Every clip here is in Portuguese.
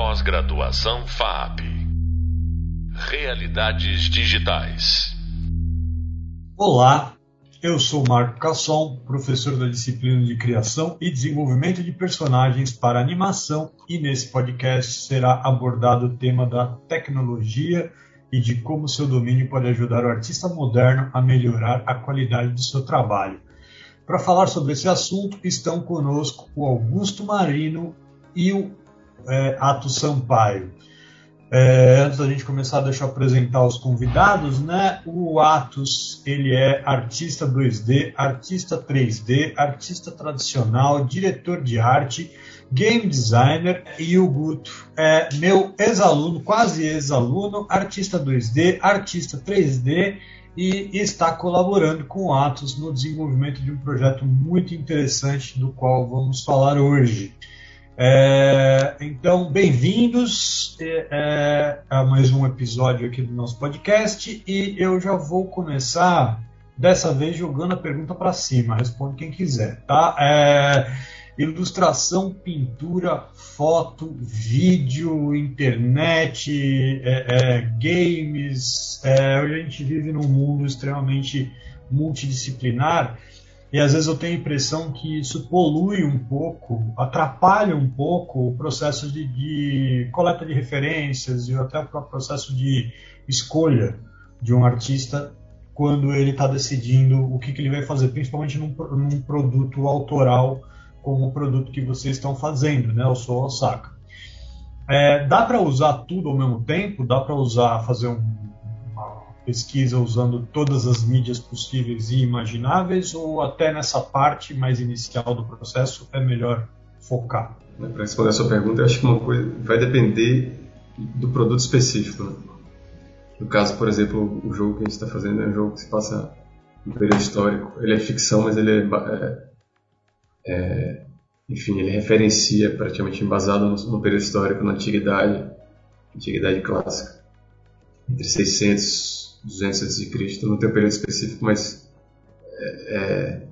Pós-graduação FAP. Realidades digitais. Olá, eu sou Marco Casson, professor da disciplina de Criação e Desenvolvimento de Personagens para Animação, e nesse podcast será abordado o tema da tecnologia e de como seu domínio pode ajudar o artista moderno a melhorar a qualidade do seu trabalho. Para falar sobre esse assunto, estão conosco o Augusto Marino e o é, Ato Sampaio. É, antes da gente começar, deixa eu apresentar os convidados, né? O Atos, ele é artista 2D, artista 3D, artista tradicional, diretor de arte, game designer e o Guto é meu ex-aluno, quase ex-aluno, artista 2D, artista 3D e está colaborando com o Atos no desenvolvimento de um projeto muito interessante do qual vamos falar hoje. É, então, bem-vindos é, é, a mais um episódio aqui do nosso podcast e eu já vou começar dessa vez jogando a pergunta para cima. Responde quem quiser, tá? É, ilustração, pintura, foto, vídeo, internet, é, é, games. hoje a gente vive num mundo extremamente multidisciplinar e às vezes eu tenho a impressão que isso polui um pouco, atrapalha um pouco o processo de, de coleta de referências e até o processo de escolha de um artista quando ele está decidindo o que, que, ele vai fazer, principalmente num, num, produto autoral como o produto que vocês estão fazendo, né? Eu sou Osaka. É, dá para usar tudo ao mesmo tempo? Dá para usar, fazer um pesquisa usando todas as mídias possíveis e imagináveis, ou até nessa parte mais inicial do processo é melhor focar? Para responder a sua pergunta, eu acho que uma coisa vai depender do produto específico. Né? No caso, por exemplo, o jogo que a gente está fazendo é um jogo que se passa no período histórico. Ele é ficção, mas ele é, é, é enfim, ele referencia praticamente embasado no, no período histórico, na antiguidade, antiguidade clássica, entre 600 200 a.C., não tem um período específico, mas é, é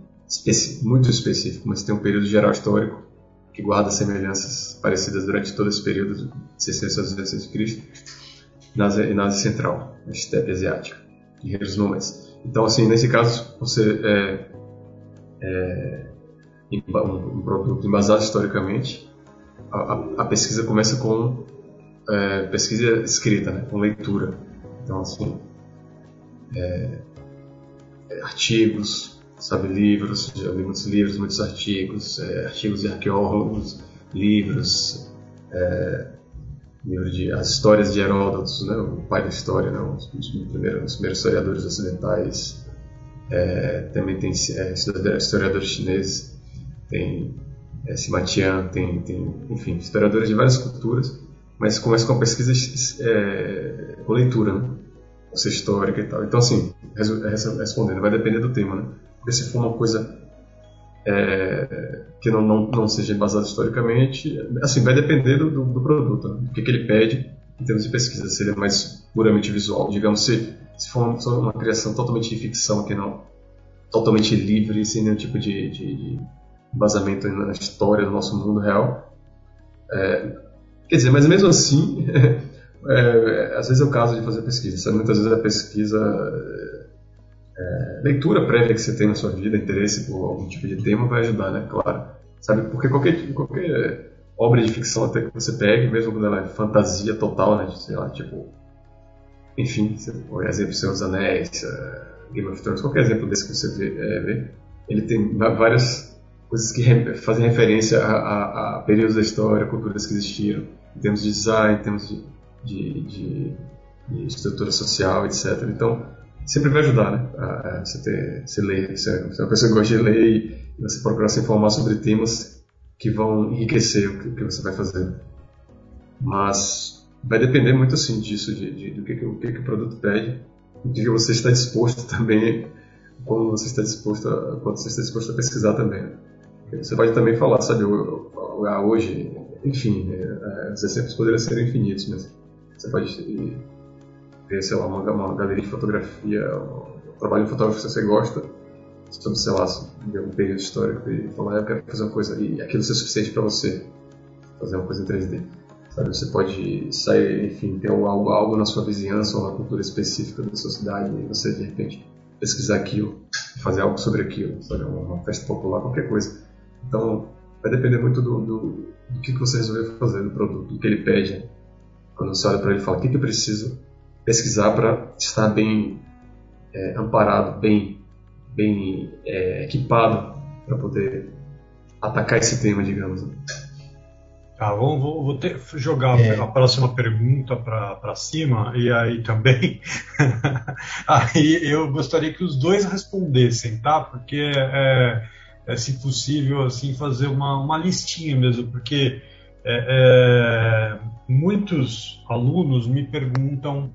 muito específico, mas tem um período geral histórico que guarda semelhanças parecidas durante todo esse período de 600 a 200 a.C. na na Ásia Central, na estepe asiática, em reinos nômades. Então, assim, nesse caso, você é, é um, um, produto embasado historicamente, a, a, a pesquisa começa com é, pesquisa escrita, né, com leitura. Então, assim, é, é, artigos, sabe, livros, já li muitos livros, muitos artigos, é, artigos de arqueólogos, livros, é, livro de as histórias de Heródoto, né, o pai da história, né, um dos primeiros, os primeiros historiadores ocidentais. É, também tem é, historiadores chineses, tem é, Simatian, tem, tem, enfim, historiadores de várias culturas, mas começa com a pesquisa é, com leitura, né? Ser histórica e tal. Então, assim, respondendo, vai depender do tema, né? Porque se for uma coisa é, que não, não, não seja embasada historicamente, assim, vai depender do, do produto, né? do que, que ele pede em termos de pesquisa, se ele é mais puramente visual. Digamos, se, se for uma, uma criação totalmente de ficção, que não totalmente livre, sem nenhum tipo de, de, de na história do nosso mundo real. É, quer dizer, mas mesmo assim, é, às vezes é o caso de fazer pesquisa. Sabe? Muitas vezes a pesquisa, é, leitura prévia que você tem na sua vida, interesse por algum tipo de tema vai ajudar, né? Claro. Sabe? Porque qualquer, qualquer obra de ficção até que você pegue, mesmo quando ela é fantasia total, né? Sei lá, tipo... Enfim, por exemplo, Senhor dos Anéis, Game of Thrones, qualquer exemplo desse que você vê, é, vê ele tem várias coisas que fazem referência a, a, a períodos da história, culturas que existiram, em termos de design, em termos de de, de, de estrutura social, etc. Então, sempre vai ajudar, né? A, a você, ter, você ler, você, é uma pessoa que gosta de ler e, você procurar se informar sobre temas que vão enriquecer o que, que você vai fazer. Mas vai depender muito assim disso, de, de, do que, que, o que, que o produto pede, do que, você está disposto também, como você está disposto a, quando você está disposto a pesquisar também. Né? Você pode também falar, sabe, hoje, enfim, é, os exemplos poderiam ser infinitos, mas você pode ver, sei lá, uma, uma galeria de fotografia, um trabalho de fotógrafo que você gosta, sobre, sei lá, um período histórico e falar, ah, eu quero fazer uma coisa, e aquilo ser suficiente para você fazer uma coisa em 3D. Sabe? Você pode sair, enfim, ter algo, algo na sua vizinhança ou na cultura específica da sua cidade e você, de repente, pesquisar aquilo, fazer algo sobre aquilo, sabe? Uma festa popular, qualquer coisa. Então, vai depender muito do, do, do que você resolver fazer do produto, do que ele pede. Quando você olha para ele e fala, o que, que eu preciso pesquisar para estar bem é, amparado, bem, bem é, equipado para poder atacar esse tema, digamos. Né? Tá, vou, vou, vou ter, jogar é. a próxima pergunta para cima e aí também. aí eu gostaria que os dois respondessem, tá? Porque é, é se possível assim fazer uma, uma listinha mesmo, porque é, é muitos alunos me perguntam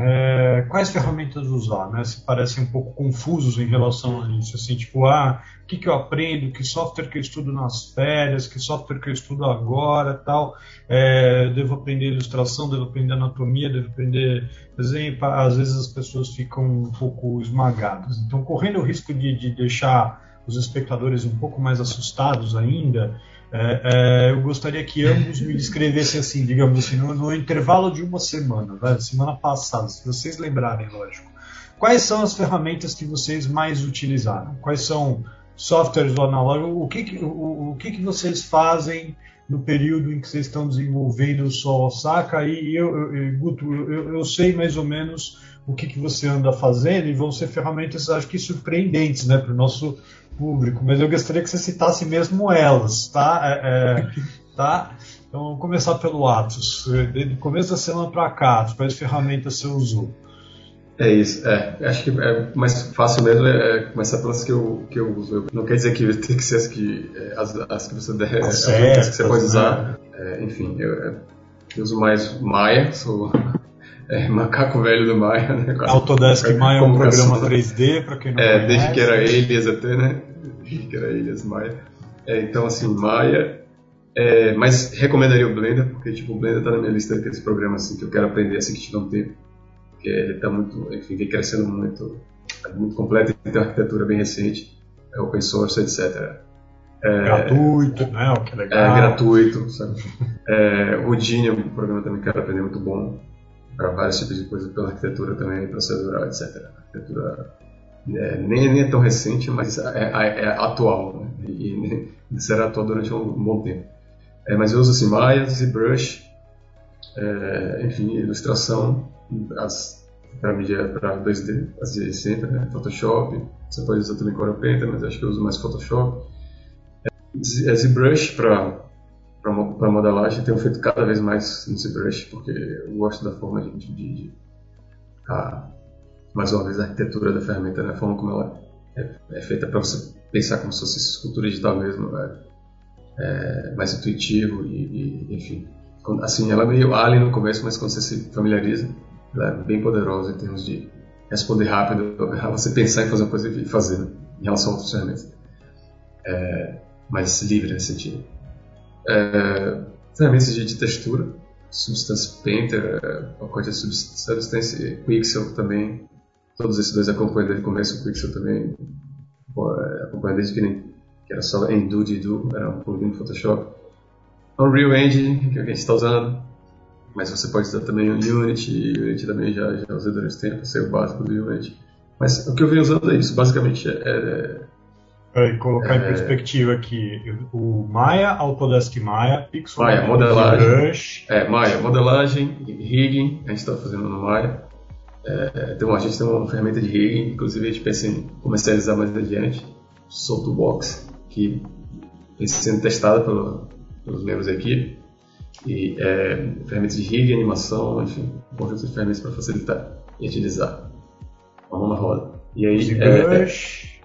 é, quais ferramentas usar, né? Se parecem um pouco confusos em relação a isso, assim, tipo, ah, o que, que eu aprendo, que software que eu estudo nas férias, que software que eu estudo agora, tal, é, devo aprender ilustração, devo aprender anatomia, devo aprender desenho, às vezes as pessoas ficam um pouco esmagadas. Então, correndo o risco de, de deixar os espectadores um pouco mais assustados ainda, é, é, eu gostaria que ambos me descrevessem assim, digamos assim, no, no intervalo de uma semana, né? semana passada, se vocês lembrarem, lógico. Quais são as ferramentas que vocês mais utilizaram? Quais são softwares do analógico? O que, que o, o, que, que vocês fazem no período em que vocês estão desenvolvendo o Sol Osaka? E eu, eu, Guto, eu, eu sei mais ou menos o que, que você anda fazendo e vão ser ferramentas, acho que surpreendentes né, para o nosso público, mas eu gostaria que você citasse mesmo elas, tá? É, é, tá? Então, vamos começar pelo Atos. Do começo da semana para cá, quais ferramentas você usou? É isso, é. Acho que é mais fácil mesmo é, é começar pelas que eu, que eu uso. Não quer dizer que tem que ser as que, é, as, as que você der, as, as que você pode usar. Né? É, enfim, eu, eu, uso mais Maya, sou é, macaco velho do Maia, né? Autodesk Maia é um programa 3D, para quem não é, conhece. Desde que era Elias até, né? Desde que era Elias Maia. É, então, assim, Maia. É, mas recomendaria o Blender, porque tipo, o Blender está na minha lista daqueles programas assim, que eu quero aprender assim que tiver um tempo. Porque ele está muito, enfim, vem crescendo muito, é muito completo e tem uma arquitetura bem recente, é open source, etc. É, gratuito, né? O que é legal. É gratuito, sabe? é, Houdini é um programa também que eu quero aprender muito bom para vários tipos de coisas pela arquitetura também, procedural, etc. A arquitetura é, nem, nem, é tão recente, mas é, é, é atual, né? e, será atual durante um bom tempo. É, mas eu uso assim, Maya, ZBrush, é, enfim, ilustração, para mídia para 2D, as de sempre, né? Photoshop, você pode usar também Corel Painter, mas acho que eu uso mais Photoshop. É, ZBrush para para modelagem tenho feito cada vez mais no ZBrush, porque eu gosto da forma de, de, de a, mais uma vez, a arquitetura da ferramenta, né? a forma como ela é, é feita para você pensar como se fosse escultura digital mesmo, é, é mais intuitivo e, e, enfim. Assim, ela é meio alien no começo, mas quando você se familiariza, ela é bem poderosa em termos de responder rápido, você pensar em fazer uma coisa e fazer, né? em relação a outras ferramentas. É, mais livre nesse sentido é, ferramentas de, de, textura, Substance Painter, é, pacote de Substance, Quixel também, todos esses dois acompanham desde o começo, o Quixel também é, acompanha desde que, nem, que era só em Do de Do, era um plugin do Photoshop. Unreal Engine, que a gente está usando, mas você pode usar também o Unity, Unity também já, já usei durante o tempo, sei o básico do Unity. Mas o que eu venho usando é isso, basicamente é, é para colocar é... em perspectiva aqui, o Maya, Autodesk Maya, Pixel, Maya, modelagem, Brush. É, Maya, modelagem, rigging, a gente está fazendo no Maya. É, então, a gente tem uma ferramenta de rigging, inclusive a gente pensa em comercializar mais adiante, Soultoolbox, que vem sendo testada pelo, pelos membros da equipe. E é, ferramentas de rigging, animação, enfim, um conjunto de ferramentas para facilitar e utilizar. Vamos na roda. E aí, é, é,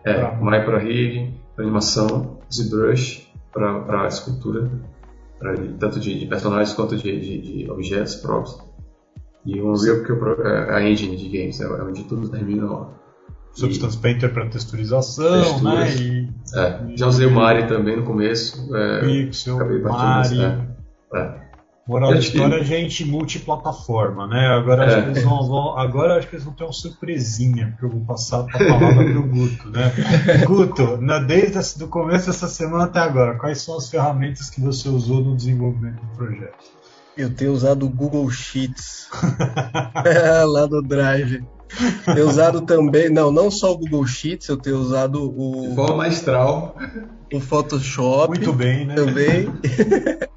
pra... Para rigging, para animação, ZBrush para escultura, pra, tanto de, de, personagens quanto de, de, de objetos próprios. E o Unreal, porque é a engine de games, é onde tudo termina lá. Substance Painter para texturização, né? E... É, já usei o Mari também no começo. É, Pixel, Mari. É, é. Moral da história, a gente multiplataforma, né? Agora, acho é. que eles vão, vão, agora acho que eles vão ter uma surpresinha, porque eu vou passar a palavra para o Guto, né? Guto, na, desde o começo dessa semana até agora, quais são as ferramentas que você usou no desenvolvimento do projeto? Eu tenho usado o Google Sheets lá no Drive. Tenho usado também, não, não só o Google Sheets, eu tenho usado o. Forma maestral. O Photoshop. Muito bem, né? Também.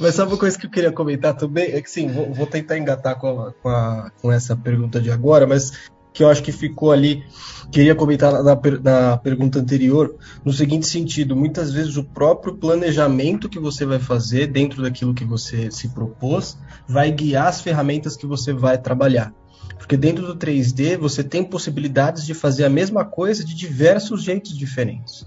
Mas sabe uma coisa que eu queria comentar também? É que sim, vou, vou tentar engatar com, a, com, a, com, essa pergunta de agora, mas que eu acho que ficou ali. Queria comentar na, na pergunta anterior, no seguinte sentido: muitas vezes o próprio planejamento que você vai fazer dentro daquilo que você se propôs vai guiar as ferramentas que você vai trabalhar. Porque dentro do 3D você tem possibilidades de fazer a mesma coisa de diversos jeitos diferentes.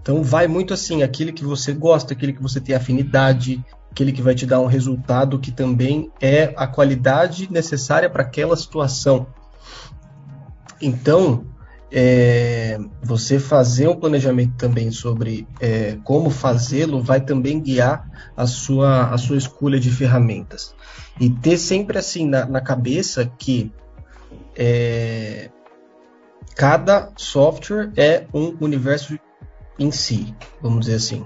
Então vai muito assim, aquele que você gosta, aquele que você tem afinidade, aquele que vai te dar um resultado que também é a qualidade necessária para aquela situação. Então, é, você fazer um planejamento também sobre é, como fazê-lo vai também guiar a sua, a sua escolha de ferramentas. E ter sempre assim na, na cabeça que é, cada software é um universo em si, vamos dizer assim.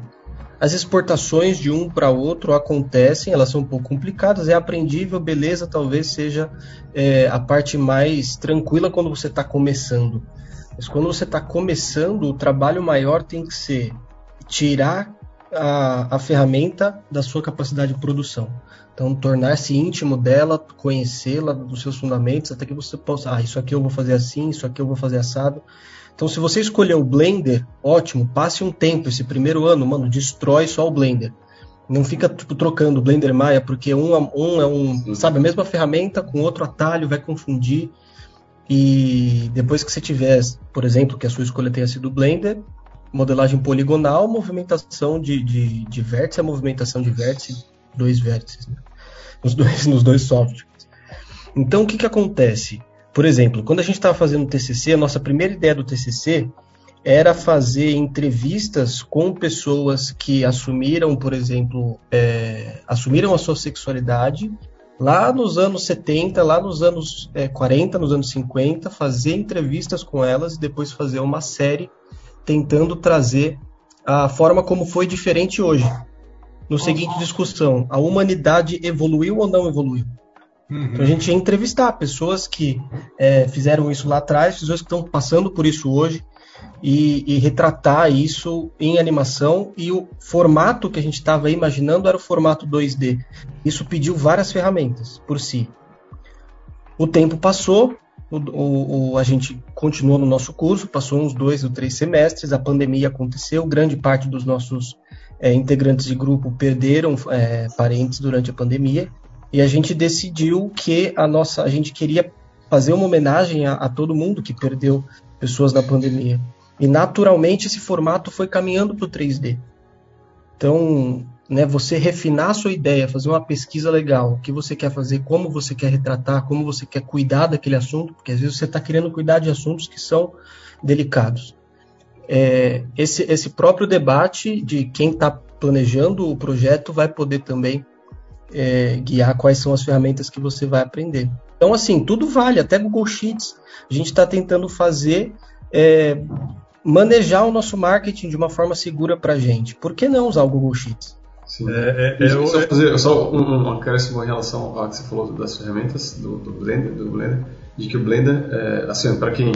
As exportações de um para outro acontecem, elas são um pouco complicadas, é aprendível, beleza, talvez seja é, a parte mais tranquila quando você está começando. Mas quando você está começando, o trabalho maior tem que ser tirar a, a ferramenta da sua capacidade de produção. Então, tornar-se íntimo dela, conhecê-la, dos seus fundamentos, até que você possa, ah, isso aqui eu vou fazer assim, isso aqui eu vou fazer assado. Então, se você escolher o Blender, ótimo, passe um tempo esse primeiro ano, mano, destrói só o Blender. Não fica tipo, trocando Blender Maya, porque um, um é um, sabe, a mesma ferramenta com outro atalho, vai confundir. E depois que você tiver, por exemplo, que a sua escolha tenha sido Blender, modelagem poligonal, movimentação de, de, de vértice, a movimentação de vértice, dois vértices, né? nos, dois, nos dois softwares. Então, o que, que acontece? Por exemplo, quando a gente estava fazendo o TCC, a nossa primeira ideia do TCC era fazer entrevistas com pessoas que assumiram, por exemplo, é, assumiram a sua sexualidade lá nos anos 70, lá nos anos é, 40, nos anos 50, fazer entrevistas com elas e depois fazer uma série tentando trazer a forma como foi diferente hoje. No seguinte discussão, a humanidade evoluiu ou não evoluiu? Uhum. Então a gente ia entrevistar pessoas que é, fizeram isso lá atrás, pessoas que estão passando por isso hoje, e, e, retratar isso em animação. E o formato que a gente estava imaginando era o formato 2D. Isso pediu várias ferramentas por si. O tempo passou, o, o, o, a gente continuou no nosso curso, passou uns dois ou três semestres, a pandemia aconteceu, grande parte dos nossos é, integrantes de grupo perderam é, parentes durante a pandemia e a gente decidiu que a nossa a gente queria fazer uma homenagem a, a todo mundo que perdeu pessoas na pandemia. E naturalmente esse formato foi caminhando para o 3D então né, você refinar a sua ideia fazer uma pesquisa legal o que você quer fazer como você quer retratar como você quer cuidar daquele assunto porque às vezes você está querendo cuidar de assuntos que são delicados. É, esse, esse próprio debate de quem está planejando o projeto vai poder também é, guiar quais são as ferramentas que você vai aprender. Então, assim, tudo vale, até Google Sheets. A gente está tentando fazer, é, manejar o nosso marketing de uma forma segura para a gente. Por que não usar o Google Sheets? Sim. É, é, eu, só fazer só um, um acréscimo em relação ao que você falou das ferramentas do, do Blender, do Blender, de que o Blender, é, assim, para quem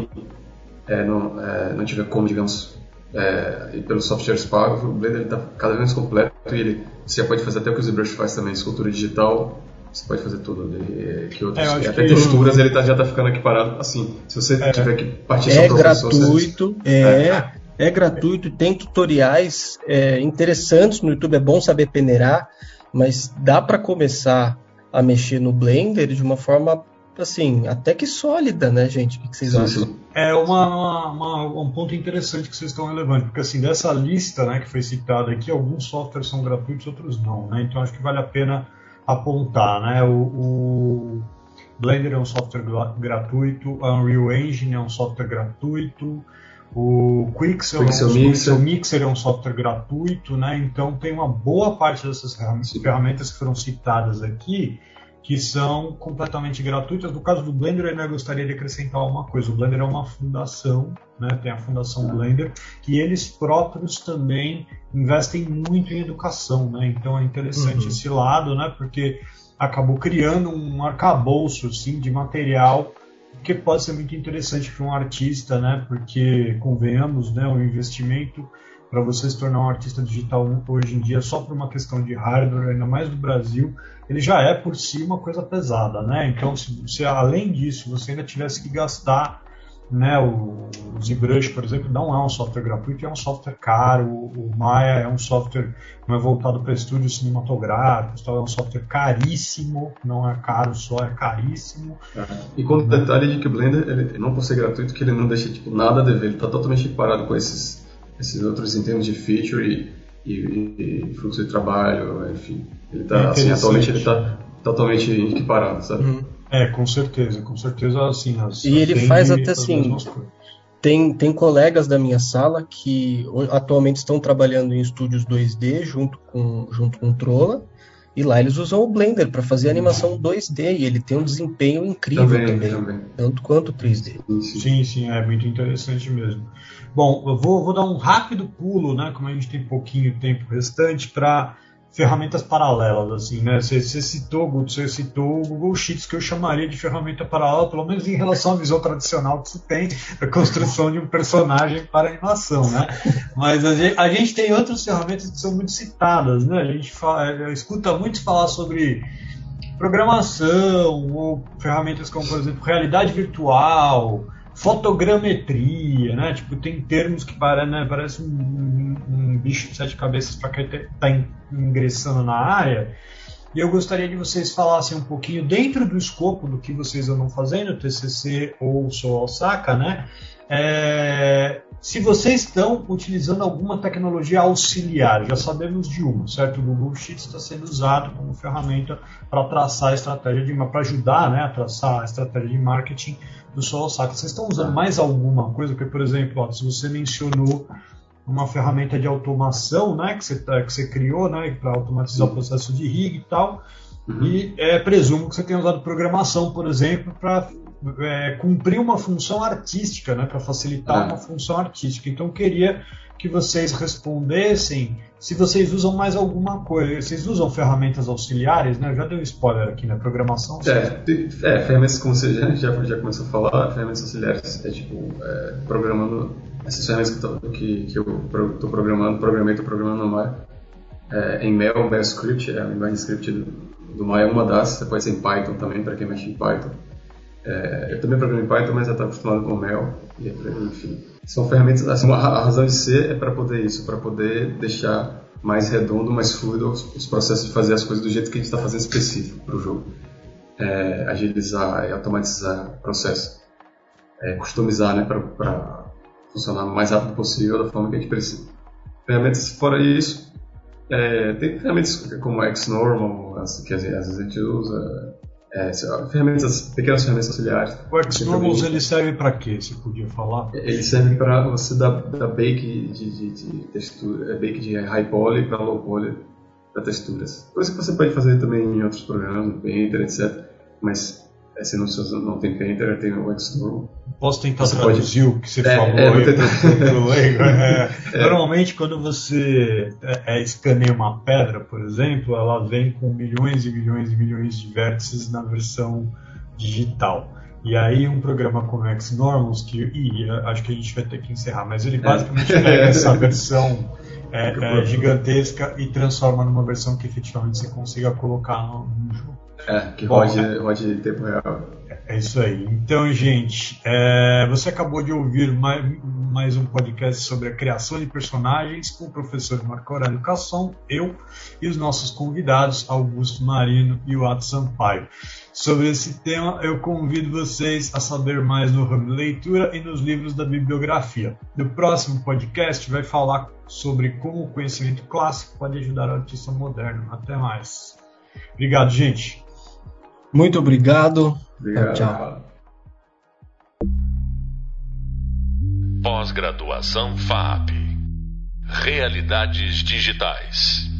é, não, é, não tiver como, digamos, é, e pelos softwares pagos, o Blender está cada vez mais completo e ele, você pode fazer até o que o ZBrush faz também, escultura digital, você pode fazer tudo. Ele, que outros, é, até que texturas ele tá, já está ficando equiparado assim. Se você é, tiver que partir É gratuito, você... é, é, é, gratuito, tem tutoriais é, interessantes no YouTube, é bom saber peneirar, mas dá para começar a mexer no Blender de uma forma assim, até que sólida, né, gente? O que vocês acham? É uma, uma, uma, um ponto interessante que vocês estão relevando, porque assim, dessa lista né, que foi citada aqui, alguns softwares são gratuitos, outros não, né? Então acho que vale a pena apontar, né? O, o Blender é um software gratuito, a Unreal Engine é um software gratuito, O Quixel, Quixel é um, Mixer. Quixel Mixer é um software gratuito, né? Então tem uma boa parte dessas ferramentas, ferramentas que foram citadas aqui que são completamente gratuitas. No caso do Blender, eu ainda gostaria de acrescentar uma coisa. O Blender é uma fundação, né? tem a Fundação Blender, que eles próprios também investem muito em educação. Né? Então é interessante Uhum. esse lado, né? porque acabou criando um arcabouço assim, de material que pode ser muito interessante para um artista, né? porque, convenhamos, né? o investimento para você se tornar um artista digital hoje em dia só por uma questão de hardware, ainda mais no Brasil, ele já é por si uma coisa pesada, né? Então, se, se além disso você ainda tivesse que gastar, né, o, o ZBrush, por exemplo, não é um software gratuito, é um software caro. O, o Maya é um software não é voltado para estúdios cinematográficos, então é um software caríssimo, não é caro só, é caríssimo. E com o detalhe de que o Blender, ele, não por ser gratuito, que ele não deixa tipo, nada a dever, ele está totalmente equiparado com esses, esses outros em termos de feature e, e, e fluxo de trabalho, enfim. Ele tá, É assim, atualmente ele está totalmente equiparado, sabe? Uhum. É, com certeza, com certeza, assim. As, E ele faz até as assim. Tem, tem colegas da minha sala que atualmente estão trabalhando em estúdios 2D junto com, junto com o Trolla. E lá eles usam o Blender para fazer animação 2D e ele tem um desempenho incrível Também, também, também. tanto quanto o 3D. Sim, sim. Sim, sim, é muito interessante mesmo. Bom, eu vou, vou dar um rápido pulo, né? Como a gente tem pouquinho tempo restante, para ferramentas paralelas, assim, né? Você, você citou, você citou o Google Sheets, que eu chamaria de ferramenta paralela, pelo menos em relação à visão tradicional que se tem da construção de um personagem para animação, né? Mas a gente, a gente tem outras ferramentas que são muito citadas, né? A gente fala, escuta muito falar sobre programação ou ferramentas como, por exemplo, realidade virtual, fotogrametria, né? Tipo, tem termos que para, né, parece um- um bicho de sete cabeças para quem está ingressando na área. E eu gostaria que vocês falassem um pouquinho dentro do escopo do que vocês andam fazendo, TCC ou Sou Osaka, né? É, se vocês estão utilizando alguma tecnologia auxiliar, já sabemos de uma, certo? O Google Sheets está sendo usado como ferramenta para traçar a estratégia de para ajudar, né, a traçar a estratégia de marketing do Sou Osaka. Vocês estão usando mais alguma coisa? Porque, por exemplo, ó, se você mencionou uma ferramenta de automação, né, que você, tá- que você criou, né, para automatizar o processo de rig e tal. E é, presumo que você tenha usado programação, por exemplo, para cumprir uma função artística, né, para facilitar É. uma função artística. Então, eu queria que vocês respondessem se vocês usam mais alguma coisa. Vocês usam ferramentas auxiliares, né? Eu já dei um spoiler aqui, né? Programação. É, é, ferramentas como você já, já, já começou a falar, ferramentas auxiliares, é tipo, é, programando, essas ferramentas que, eu tô- que, que eu estou programando, programei, estou programando no Maya, é, em Mel, Mel Script, é a linguagem script do, do Maya, é uma das, você pode ser em Python também, para quem mexe em Python. É, eu também programo em Python, mas já estou acostumado com Mel, e, enfim. São ferramentas, assim, a a razão de ser é para poder isso, para poder deixar mais redondo, mais fluido os, os processos de fazer as coisas do jeito que a gente está fazendo específico para o jogo é, agilizar e automatizar o processo, é, customizar né, para funcionar o mais rápido possível da forma que a gente precisa. Ferramentas fora isso, é, tem ferramentas como Xnormal, que às vezes às vezes a gente usa, é, ferramentas, pequenas ferramentas auxiliares. O Xnormals ele serve para quê? Você podia falar? Ele serve para você dar, dar bake de, de, de textura, é, bake de high poly para low poly para texturas. Coisa que você pode fazer também em outros programas, no Painter, etc. Mas é, se não, se não tem Painter, tem o Xnormal. Posso tentar Você traduzir o que você É, falou é, aí tentar. leigo? É, Normalmente, quando você é, é, escaneia uma pedra, por exemplo, ela vem com milhões e milhões e milhões de vértices na versão digital. E aí um programa como o Xnormals, que ih, acho que a gente vai ter que encerrar, mas ele basicamente pega essa versão é, é, gigantesca e transforma numa versão que efetivamente você consiga colocar no, no jogo. É, que Bom, rode, rode em tempo real. É isso aí. Então, gente, é, você acabou de ouvir mais, mais um podcast sobre a criação de personagens com o professor Marco Aurélio Casson, eu e os nossos convidados, Augusto Marino e o Ato Sampaio. Sobre esse tema, eu convido vocês a saber mais no ramo de leitura e nos livros da bibliografia. No próximo podcast, vai falar sobre como o conhecimento clássico pode ajudar o artista moderno. Até mais. Obrigado, gente. Muito obrigado. Obrigado. Tchau. Pós-graduação FAP. Realidades digitais.